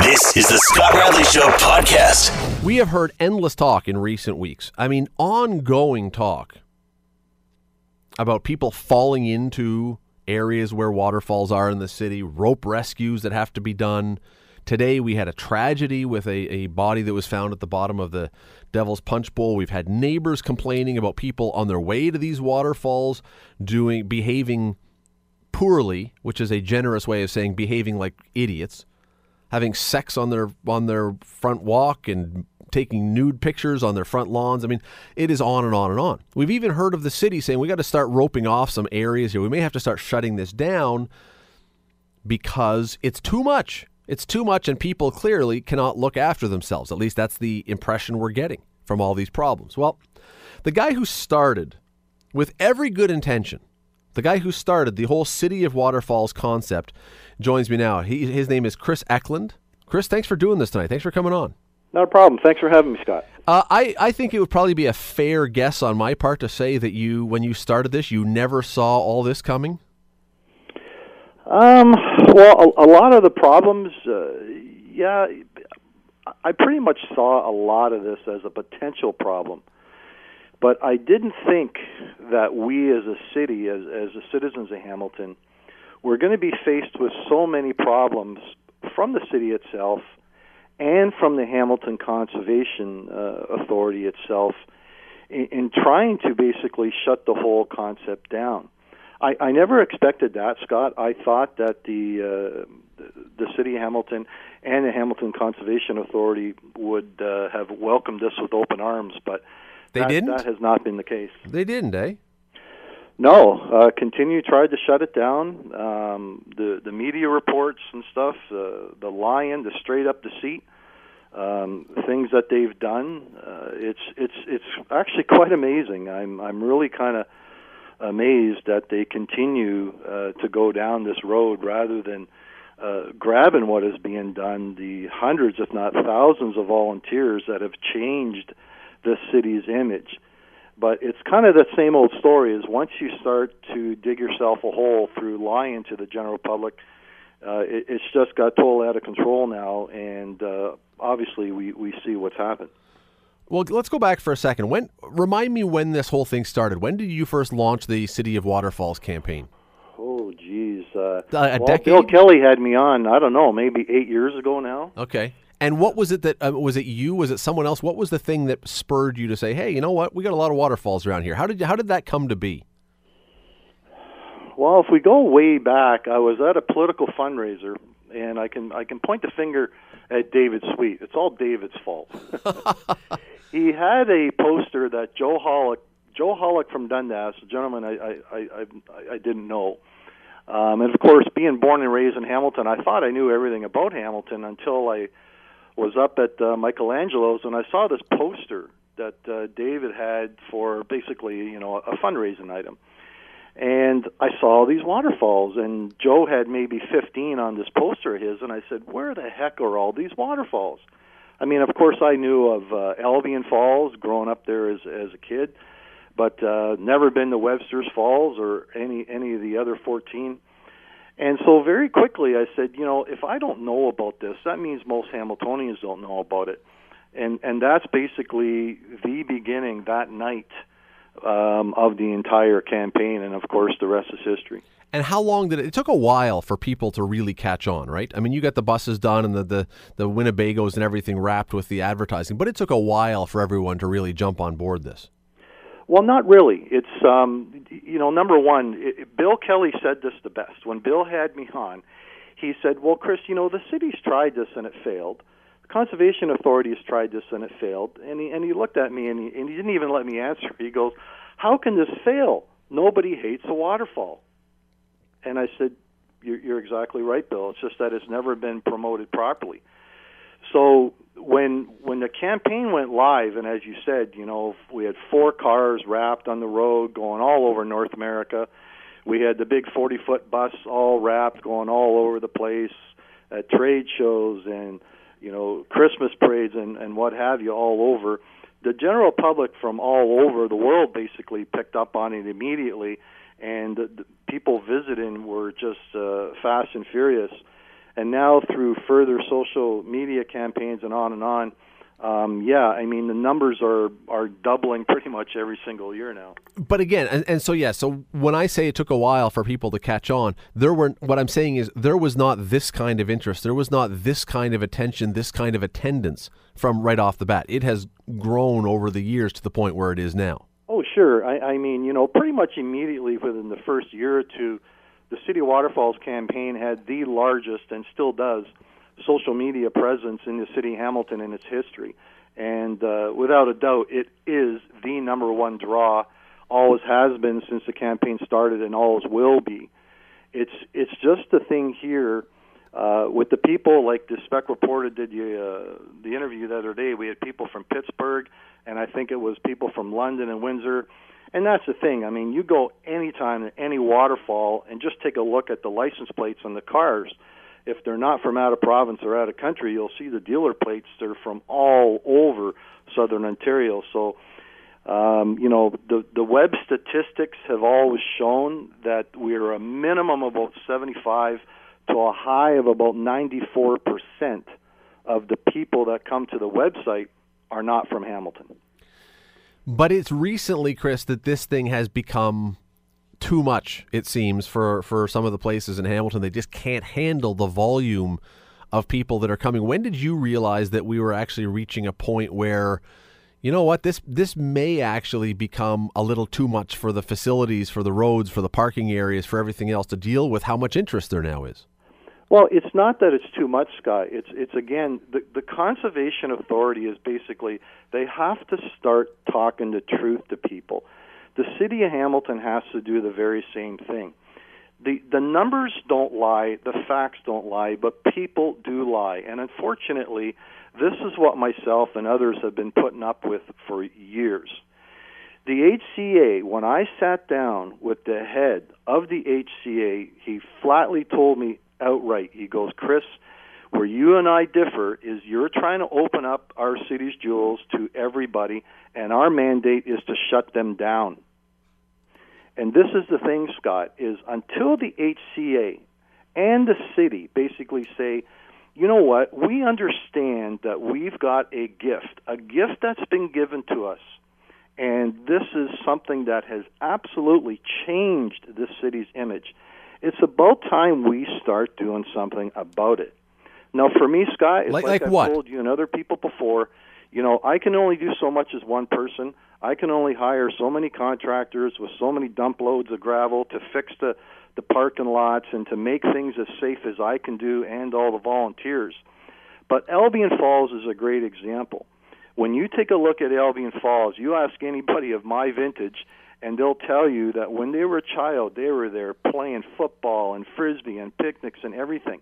This is the Scott Radley Show podcast. We have heard endless talk in recent weeks. I mean, ongoing talk about people falling into areas where waterfalls are in the city, rope rescues that have to be done. Today, we had a tragedy with a, a body that was found at the bottom of the Devil's Punch Bowl. We've had neighbors complaining about people on their way to these waterfalls doing behaving poorly, which is a generous way of saying behaving like idiots, having sex on their on their front walk and taking nude pictures on their front lawns. I mean, it is on and on and on. We've even heard of the city saying we got to start roping off some areas here. We may have to start shutting this down because it's too much. It's too much, and people clearly cannot look after themselves. At least that's the impression we're getting from all these problems. Well, the guy who started with every good intention, the guy who started the whole City of Waterfalls concept, joins me now. He, his name is Chris Ecklund. Chris, thanks for doing this tonight. Thanks for coming on. Not a problem. Thanks for having me, Scott. Uh, I, I think it would probably be a fair guess on my part to say that you, when you started this, you never saw all this coming. Um, well, a, a lot of the problems, uh, yeah, I pretty much saw a lot of this as a potential problem. But I didn't think that we as a city, as, as the citizens of Hamilton, were going to be faced with so many problems from the city itself and from the Hamilton Conservation uh, Authority itself in, in trying to basically shut the whole concept down. I, I never expected that, Scott. I thought that the uh, the city of Hamilton and the Hamilton Conservation Authority would uh, have welcomed this with open arms, but They that, didn't? That has not been the case. They didn't, eh? No, uh, continue tried to shut it down. Um, the the media reports and stuff, uh, the lying, the straight up deceit, um, things that they've done. Uh, it's it's it's actually quite amazing. I'm I'm really kind of amazed that they continue uh, to go down this road rather than uh, grabbing what is being done. The hundreds, if not thousands, of volunteers that have changed this city's image. But it's kind of the same old story. Is once you start to dig yourself a hole through lying to the general public, uh, it, it's just got totally out of control now, and uh, obviously we we see what's happened. Well, let's go back for a second. When remind me when this whole thing started. When did you first launch the City of Waterfalls campaign? Oh, geez. Uh, a well, decade? Bill Kelly had me on. I don't know, maybe eight years ago now. Okay. And what was it that uh, was it you? Was it someone else? What was the thing that spurred you to say, "Hey, you know what? We got a lot of waterfalls around here." How did how did that come to be? Well, if we go way back, I was at a political fundraiser, and I can I can point the finger at David Sweet. It's all David's fault. he had a poster that Joe Hollick, Joe Hollick from Dundas, a gentleman I I I, I, I didn't know. Um, and of course, being born and raised in Hamilton, I thought I knew everything about Hamilton until I was up at uh, Michelangelo's and I saw this poster that uh, David had for basically, you know, a fundraising item. And I saw these waterfalls, and Joe had maybe 15 on this poster of his, and I said, "Where the heck are all these waterfalls?" I mean, of course, I knew of uh, Albion Falls growing up there as as a kid, but uh, never been to Webster's Falls or any any of the other 14. And so very quickly I said, you know, if I don't know about this, that means most Hamiltonians don't know about it. And and that's basically the beginning that night um, of the entire campaign and of course the rest is history. And how long did it? It took a while for people to really catch on, right? I mean, you got the buses done and the, the, the Winnebagos and everything wrapped with the advertising, but it took a while for everyone to really jump on board this. Well, not really. It's um, you know, number one, it, Bill Kelly said this the best. When Bill had me on, he said, "Well, Chris, you know, the city's tried this and it failed. The conservation authority has tried this and it failed." And he and he looked at me and he, and he didn't even let me answer. He goes, "How can this fail? Nobody hates a waterfall." And I said, "You're, you're exactly right, Bill. It's just that it's never been promoted properly." So when when the campaign went live, and as you said, you know, we had four cars wrapped on the road going all over North America. We had the big 40 foot bus all wrapped going all over the place at trade shows and you know Christmas parades and and what have you all over. The general public from all over the world basically picked up on it immediately, and the, the people visiting were just uh, fast and furious and now through further social media campaigns and on and on, um, yeah, I mean the numbers are are doubling pretty much every single year now. But again, and, and so yeah, so when I say it took a while for people to catch on, there were what I'm saying is there was not this kind of interest, there was not this kind of attention, this kind of attendance from right off the bat. It has grown over the years to the point where it is now. Oh, sure. I, I mean, you know, pretty much immediately within the first year or two, the City of Waterfalls campaign had the largest and still does social media presence in the city of Hamilton in its history. And uh, without a doubt, it is the number one draw, always has been since the campaign started, and always will be. It's it's just the thing here uh, with the people like the Spec reported did you uh, the interview the other day. We had people from Pittsburgh, and I think it was people from London and Windsor. And that's the thing. I mean, you go anytime to any waterfall and just take a look at the license plates on the cars if they're not from out of province or out of country, you'll see the dealer plates. They're from all over southern Ontario. So, um, you know, the the web statistics have always shown that we're a minimum of about 75 to a high of about 94 percent of the people that come to the website are not from Hamilton. But it's recently, Chris, that this thing has become too much, it seems, for, for some of the places in Hamilton. They just can't handle the volume of people that are coming. When did you realize that we were actually reaching a point where, you know what, this this may actually become a little too much for the facilities, for the roads, for the parking areas, for everything else to deal with how much interest there now is? Well, it's not that it's too much, Scott. It's it's again the the conservation authority is basically they have to start talking the truth to people. The city of Hamilton has to do the very same thing. The the numbers don't lie, the facts don't lie, but people do lie. And unfortunately, this is what myself and others have been putting up with for years. The HCA, when I sat down with the head of the HCA, he flatly told me outright, he goes, Chris, where you and I differ is you're trying to open up our city's jewels to everybody, and our mandate is to shut them down and this is the thing, Scott, is until the HCA and the city basically say, you know what, we understand that we've got a gift, a gift that's been given to us. And this is something that has absolutely changed this city's image. It's about time we start doing something about it. Now, for me, Scott, it's like, like, like I've what? told you and other people before, you know, I can only do so much as one person. I can only hire so many contractors with so many dump loads of gravel to fix the the parking lots and to make things as safe as I can do and all the volunteers. But Albion Falls is a great example. When you take a look at Albion Falls, you ask anybody of my vintage and they'll tell you that when they were a child, they were there playing football and frisbee and picnics and everything.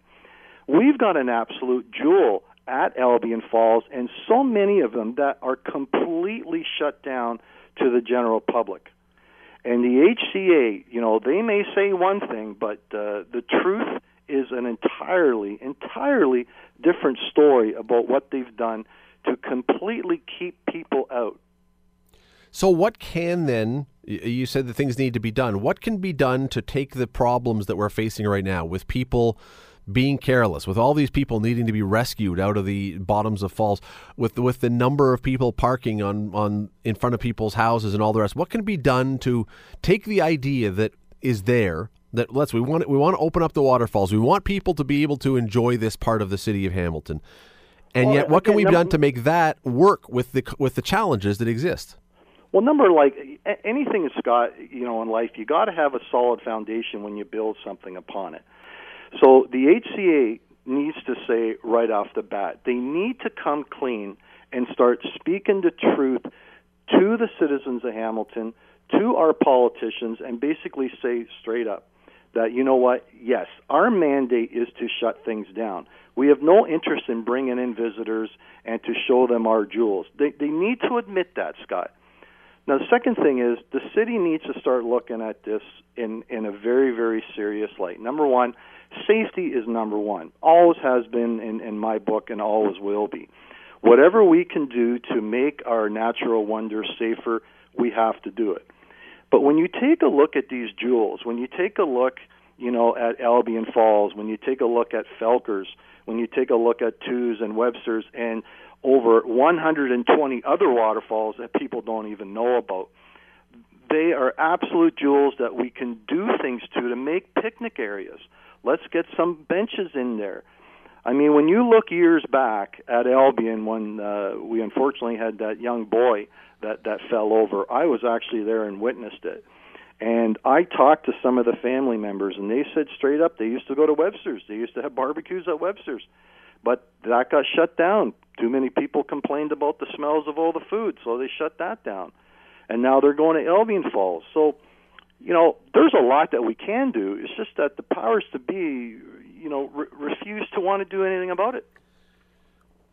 We've got an absolute jewel at Albion Falls, and so many of them that are completely shut down to the general public. And the HCA, you know, they may say one thing, but uh, the truth is an entirely, entirely different story about what they've done to completely keep people out. So, what can then, you said that things need to be done. What can be done to take the problems that we're facing right now with people being careless, with all these people needing to be rescued out of the bottoms of falls, with with the number of people parking on on in front of people's houses and all the rest, what can be done to take the idea that is there that let's we want we want to open up the waterfalls. We want people to be able to enjoy this part of the city of Hamilton. And Well, yet what can we be done to make that work with the with the challenges that exist? Well, number like anything, Scott, you know, in life, you got to have a solid foundation when you build something upon it. So the HCA needs to say right off the bat, they need to come clean and start speaking the truth to the citizens of Hamilton, to our politicians, and basically say straight up that, you know what, yes, our mandate is to shut things down. We have no interest in bringing in visitors and to show them our jewels. They, they need to admit that, Scott. Now, the second thing is the city needs to start looking at this in, in a very, very serious light. Number one, safety is number one. Always has been in, in my book and always will be. Whatever we can do to make our natural wonders safer, we have to do it. But when you take a look at these jewels, when you take a look you know, at Albion Falls, when you take a look at Felkers, when you take a look at Tews and Webster's, and over 120 other waterfalls that people don't even know about. They are absolute jewels that we can do things to to make picnic areas. Let's get some benches in there. I mean, when you look years back at Albion when uh, we unfortunately had that young boy that that fell over, I was actually there and witnessed it. And I talked to some of the family members, and they said straight up they used to go to Webster's. They used to have barbecues at Webster's, but that got shut down. Too many people complained about the smells of all the food, so they shut that down. And now they're going to Albion Falls. So, you know, there's a lot that we can do. It's just that the powers to be, you know, re- refuse to want to do anything about it.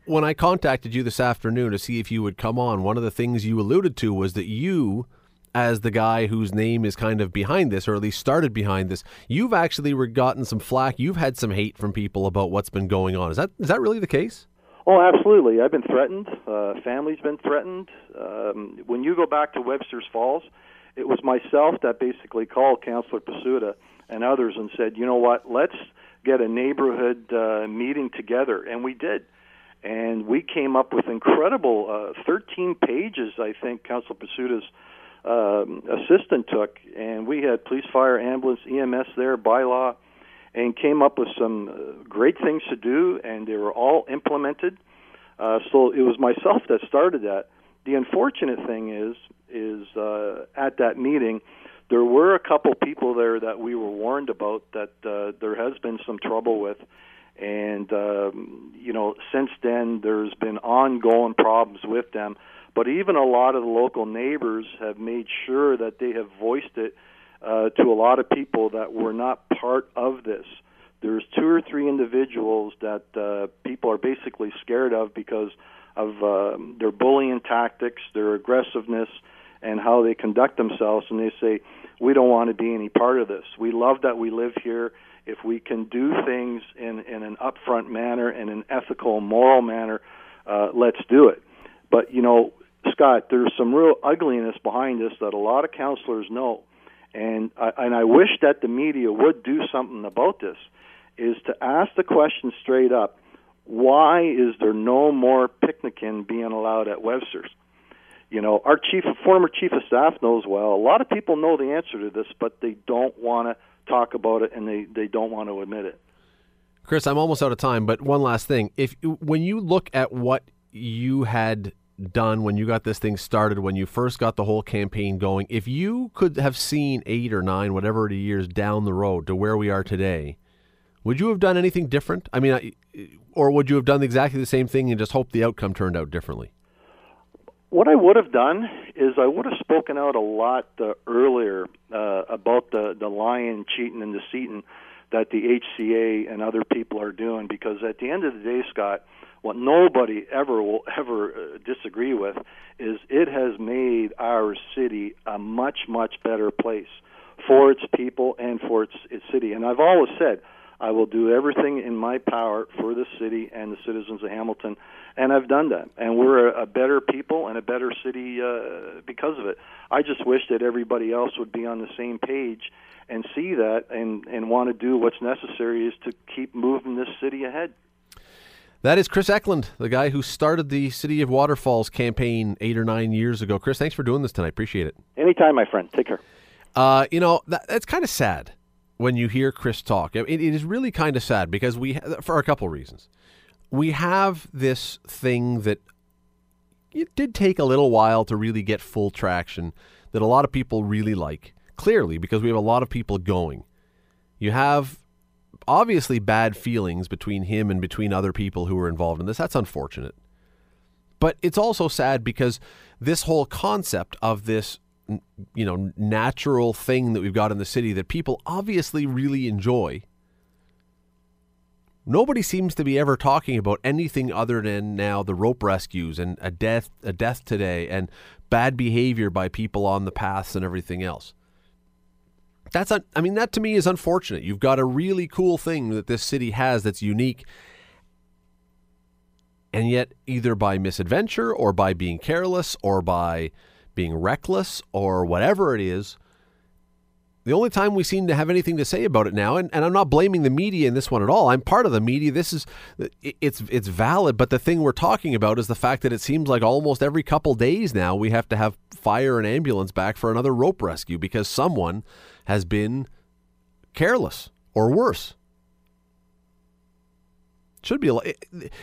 When I contacted you this afternoon to see if you would come on, one of the things you alluded to was that you as the guy whose name is kind of behind this, or at least started behind this, you've actually gotten some flack. You've had some hate from people about what's been going on. Is that is that really the case? Oh, absolutely. I've been threatened. Uh, family's been threatened. Um, when you go back to Webster's Falls, it was myself that basically called Councillor Pasuta and others and said, you know what, let's get a neighborhood uh, meeting together, and we did. And we came up with incredible uh, 13 pages, I think, Councillor Pasuta's um, assistant took, and we had police, fire, ambulance, EMS there, bylaw, and came up with some uh, great things to do, and they were all implemented. Uh, so it was myself that started that. The unfortunate thing is, is uh, at that meeting, there were a couple people there that we were warned about that uh, there has been some trouble with, and um, you know, since then there's been ongoing problems with them. But even a lot of the local neighbors have made sure that they have voiced it uh, to a lot of people that were not part of this. There's two or three individuals that uh, people are basically scared of because of uh, their bullying tactics, their aggressiveness, and how they conduct themselves. And they say, we don't want to be any part of this. We love that we live here. If we can do things in, in an upfront manner, in an ethical, moral manner, uh, let's do it. But you know, Scott, there's some real ugliness behind this that a lot of councillors know, and I, and I wish that the media would do something about this. Is to ask the question straight up: Why is there no more picnicking being allowed at Webster's? You know, our chief, former chief of staff knows well. A lot of people know the answer to this, but they don't want to talk about it, and they they don't want to admit it. Chris, I'm almost out of time, but one last thing: if when you look at what you had done when you got this thing started, when you first got the whole campaign going, if you could have seen eight or nine, whatever the years down the road to where we are today, would you have done anything different? I mean, or would you have done exactly the same thing and just hope the outcome turned out differently? What I would have done is I would have spoken out a lot uh, earlier uh, about the the lying, cheating, and deceiving that the HCA and other people are doing. Because at the end of the day, Scott, what nobody ever will ever uh, disagree with is it has made our city a much much better place for its people and for its its city. And I've always said I will do everything in my power for the city and the citizens of Hamilton, and I've done that. And we're a, a better people and a better city uh, because of it. I just wish that everybody else would be on the same page and see that and and want to do what's necessary is to keep moving this city ahead. That is Chris Ecklund, the guy who started the City of Waterfalls campaign eight or nine years ago. Chris, thanks for doing this tonight. Appreciate it. Anytime, my friend. Take care. Uh, you know, that, that's kind of sad when you hear Chris talk. It, it is really kind of sad because we, for a couple reasons, we have this thing that it did take a little while to really get full traction that a lot of people really like. Clearly, because we have a lot of people going. You have obviously bad feelings between him and between other people who were involved in this. That's unfortunate. But it's also sad because this whole concept of this you know natural thing that we've got in the city that people obviously really enjoy nobody seems to be ever talking about anything other than now the rope rescues and a death a death today and bad behavior by people on the paths and everything else that's I mean that to me is unfortunate. You've got a really cool thing that this city has that's unique. And yet either by misadventure or by being careless or by being reckless or whatever it is, The only time we seem to have anything to say about it now, and, and I'm not blaming the media in this one at all. I'm part of the media. This is it's it's valid, but the thing we're talking about is the fact that it seems like almost every couple days now we have to have fire and ambulance back for another rope rescue because someone has been careless or worse. Should be a lot,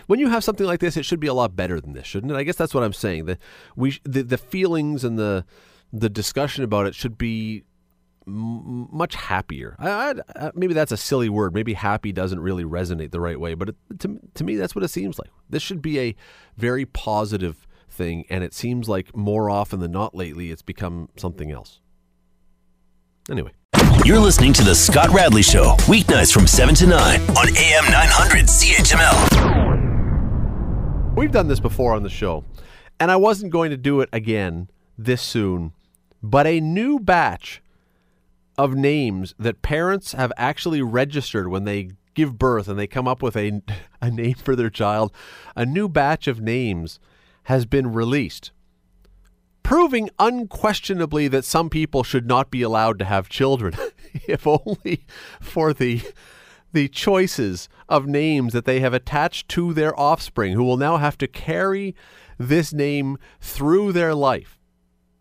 when you have something like this, it should be a lot better than this, shouldn't it? I guess that's what I'm saying. The we the, the feelings and the the discussion about it should be m- much happier. I, I, maybe that's a silly word. Maybe happy doesn't really resonate the right way, but it, to to me, that's what it seems like. This should be a very positive thing, and it seems like more often than not lately, it's become something else. Anyway. You're listening to The Scott Radley Show, weeknights from 7 to 9 on AM 900 CHML. We've done this before on the show, and I wasn't going to do it again this soon, but a new batch of names that parents have actually registered when they give birth and they come up with a, a name for their child, a new batch of names has been released proving unquestionably that some people should not be allowed to have children, if only for the the choices of names that they have attached to their offspring, who will now have to carry this name through their life.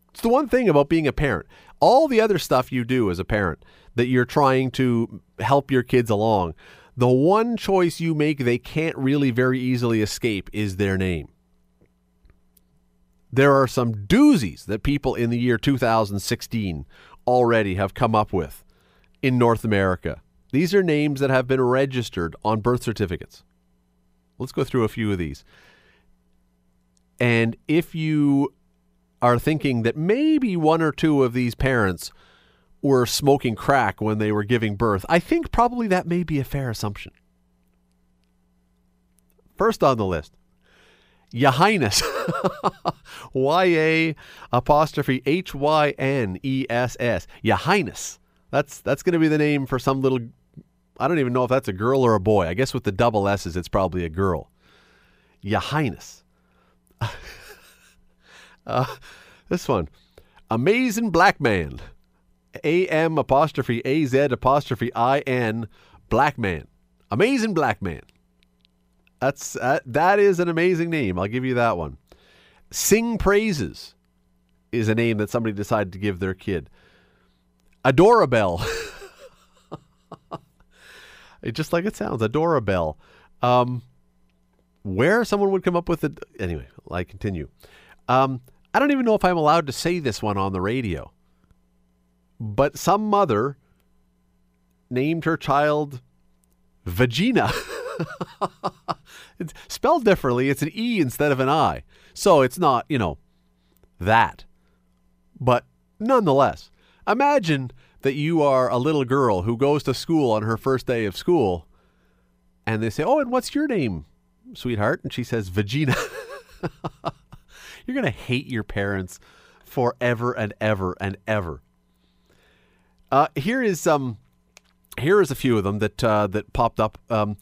It's the one thing about being a parent. All the other stuff you do as a parent that you're trying to help your kids along, the one choice you make they can't really very easily escape is their name there are some doozies that people in the year 2016 already have come up with in North America. These are names that have been registered on birth certificates. Let's go through a few of these. And if you are thinking that maybe one or two of these parents were smoking crack when they were giving birth, I think probably that may be a fair assumption. First on the list, your Highness. Y A apostrophe H Y N E S S. Your Highness. That's that's going to be the name for some little. I don't even know if that's a girl or a boy. I guess with the double S's, it's probably a girl. Your Highness. uh, this one. Amazing Black Man. A M apostrophe A Z apostrophe I N Black Man. Amazing Black Man. That's uh, that is an amazing name. I'll give you that one. Sing Praises is a name that somebody decided to give their kid. Adorabelle. it just like it sounds, Adorabelle. Um, where someone would come up with it. Anyway, I continue. Um, I don't even know if I'm allowed to say this one on the radio. But some mother named her child Vagina. it's spelled differently. It's an E instead of an I. So it's not, you know, that. But nonetheless, imagine that you are a little girl who goes to school on her first day of school and they say, Oh, and what's your name, sweetheart? And she says, Vagina. You're going to hate your parents forever and ever and ever. Uh, here is um, here is a few of them that uh, that popped up. Um,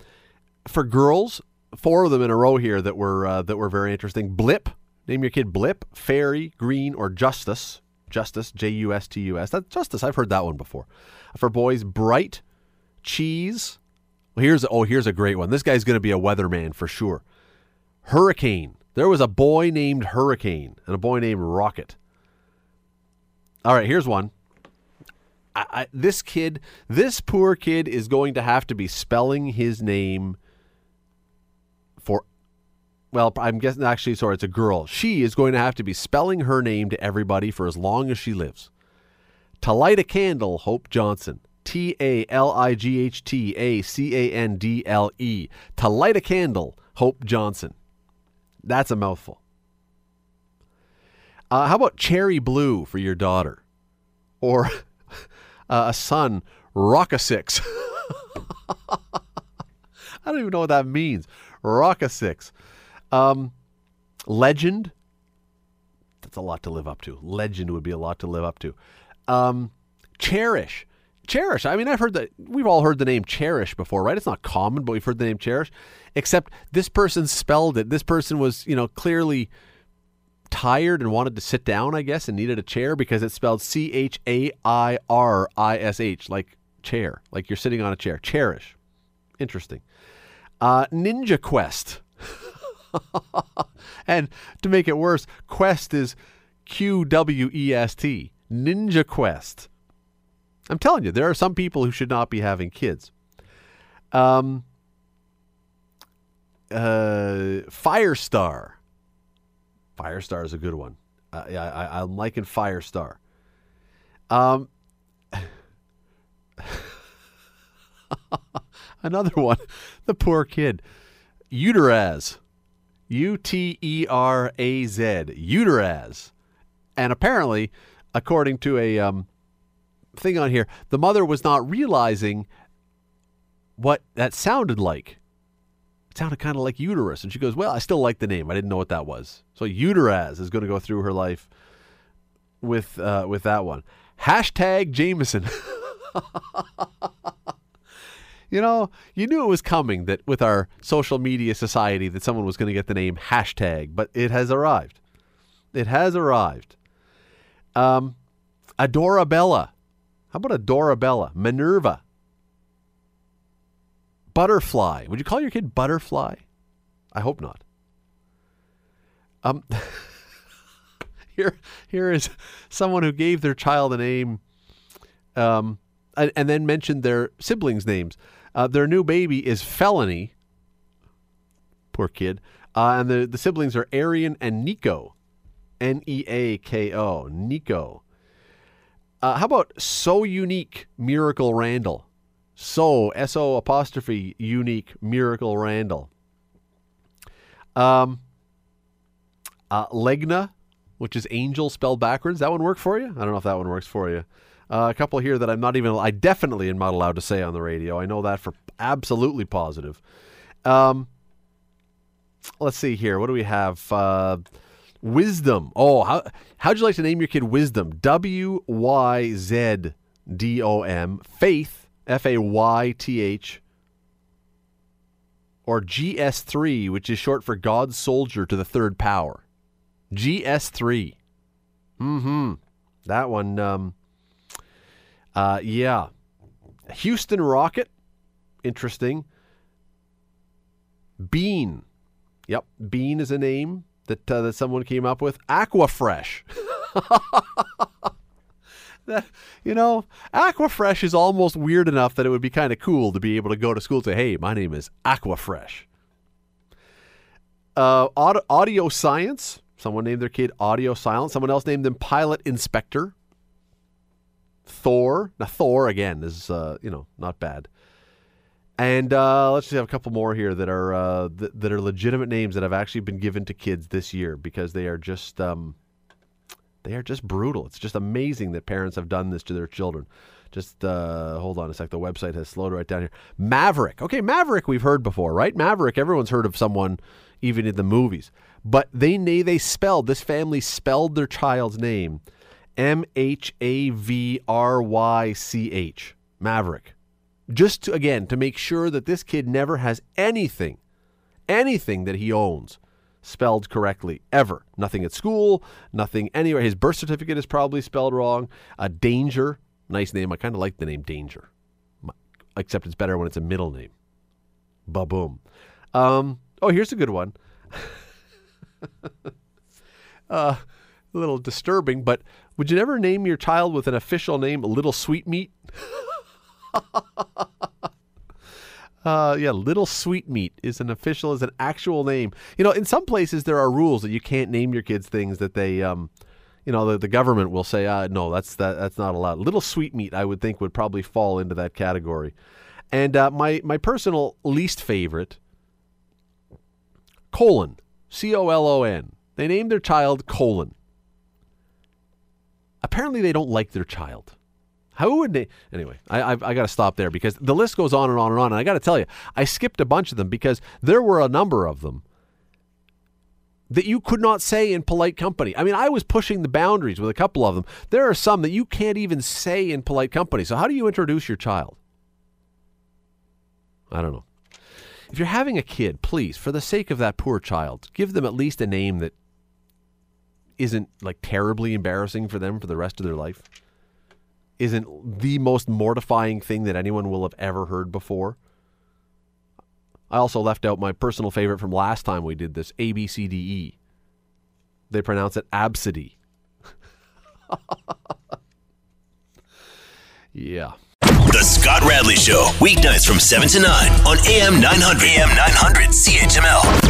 for girls, four of them in a row here that were uh, that were very interesting. Blip, name your kid Blip, Fairy, Green, or Justice. Justice, J U S T U S. That Justice. I've heard that one before. For boys, Bright, Cheese. Well, here's oh, here's a great one. This guy's going to be a weatherman for sure. Hurricane. There was a boy named Hurricane and a boy named Rocket. All right, here's one. I, I, this kid, this poor kid, is going to have to be spelling his name well, I'm guessing actually, sorry, it's a girl. She is going to have to be spelling her name to everybody for as long as she lives. To light a candle, Hope Johnson. T A L I G H T A C A N D L E. To light a candle, Hope Johnson. That's a mouthful. Uh, how about cherry blue for your daughter? Or uh, a son, Rocka Six. I don't even know what that means. Rocka Six. Um, legend. That's a lot to live up to. Legend would be a lot to live up to. Um, cherish. Cherish. I mean, I've heard that we've all heard the name Cherish before, right? It's not common, but we've heard the name Cherish. Except this person spelled it. This person was, you know, clearly tired and wanted to sit down, I guess, and needed a chair because it's spelled C H A I R I S H, like chair, like you're sitting on a chair. Cherish. Interesting. Uh, Ninja Quest. and to make it worse, Quest is Q W E S T. Ninja Quest. I'm telling you, there are some people who should not be having kids. Um, uh, Firestar. Firestar is a good one. Uh, I, I, I'm liking Firestar. Um, another one, the poor kid, Uteraz, U T E R A Z, Uteraz, and apparently, according to a um, thing on here, the mother was not realizing what that sounded like. It sounded kind of like uterus. And she goes, Well, I still like the name. I didn't know what that was. So Uteraz is going to go through her life with uh, with that one. Hashtag Jameson. you know, you knew it was coming that with our social media society that someone was going to get the name hashtag, but it has arrived. It has arrived. Um, Adorabella. How about Adorabella? Minerva. Butterfly. Would you call your kid Butterfly? I hope not. Um, here, here is someone who gave their child a name, um, and, then mentioned their siblings' names. Uh, their new baby is Felony. Poor kid. Uh, and the, the siblings are Arian and Nico. N E A K O. Nico. Uh, how about So Unique Miracle Randall? So, S O apostrophe unique Miracle Randall. Um, uh, Legna, which is angel spelled backwards. That one work for you? I don't know if that one works for you. Uh, a couple here that I'm not even, I definitely am not allowed to say on the radio. I know that for absolutely positive. Um, let's see here. What do we have? Uh, wisdom. Oh, how how'd you like to name your kid Wisdom? W Y Z D O M. Faith. F A Y T H. Or GS3, which is short for God's Soldier to the Third Power. GS3. Mm hmm. That one, um, uh, yeah. Houston Rocket. Interesting. Bean. Yep, Bean is a name that uh, that someone came up with. Aquafresh. you know, Aquafresh is almost weird enough that it would be kind of cool to be able to go to school and say, "Hey, my name is Aquafresh." Uh, audio, audio Science. Someone named their kid Audio Silence. Someone else named them Pilot Inspector. Thor. Now Thor again is uh, you know not bad. And uh, let's just have a couple more here that are uh, th- that are legitimate names that have actually been given to kids this year because they are just um, they are just brutal. It's just amazing that parents have done this to their children. Just uh, hold on a sec. The website has slowed right down here. Maverick. Okay, Maverick we've heard before, right? Maverick. Everyone's heard of someone, even in the movies. But they they spelled this family spelled their child's name, M H A V R Y C H. Maverick. Just to, again to make sure that this kid never has anything anything that he owns spelled correctly ever. Nothing at school nothing anywhere. His birth certificate is probably spelled wrong. A danger nice name. I kind of like the name danger except it's better when it's a middle name. Ba-boom. Um, oh here's a good one. Uh, a little disturbing but would you never name your child with an official name little sweetmeat uh, yeah, Little Sweetmeat is an official, is an actual name. You know, in some places there are rules that you can't name your kids things that they, um, you know, the, the government will say, uh, no, that's that, that's not allowed. Little Sweetmeat, I would think, would probably fall into that category. And uh, my my personal least favorite, colon, C O L O N. They named their child colon. Apparently, they don't like their child. How would they? Anyway, I, I've, I got to stop there because the list goes on and on and on. And I got to tell you, I skipped a bunch of them because there were a number of them that you could not say in polite company. I mean, I was pushing the boundaries with a couple of them. There are some that you can't even say in polite company. So, how do you introduce your child? I don't know. If you're having a kid, please, for the sake of that poor child, give them at least a name that isn't like terribly embarrassing for them for the rest of their life? Isn't the most mortifying thing that anyone will have ever heard before? I also left out my personal favorite from last time we did this A B C D E. They pronounce it absidy. yeah. The Scott Radley Show, weeknights from 7 to 9 on AM 900. AM 900 CHML.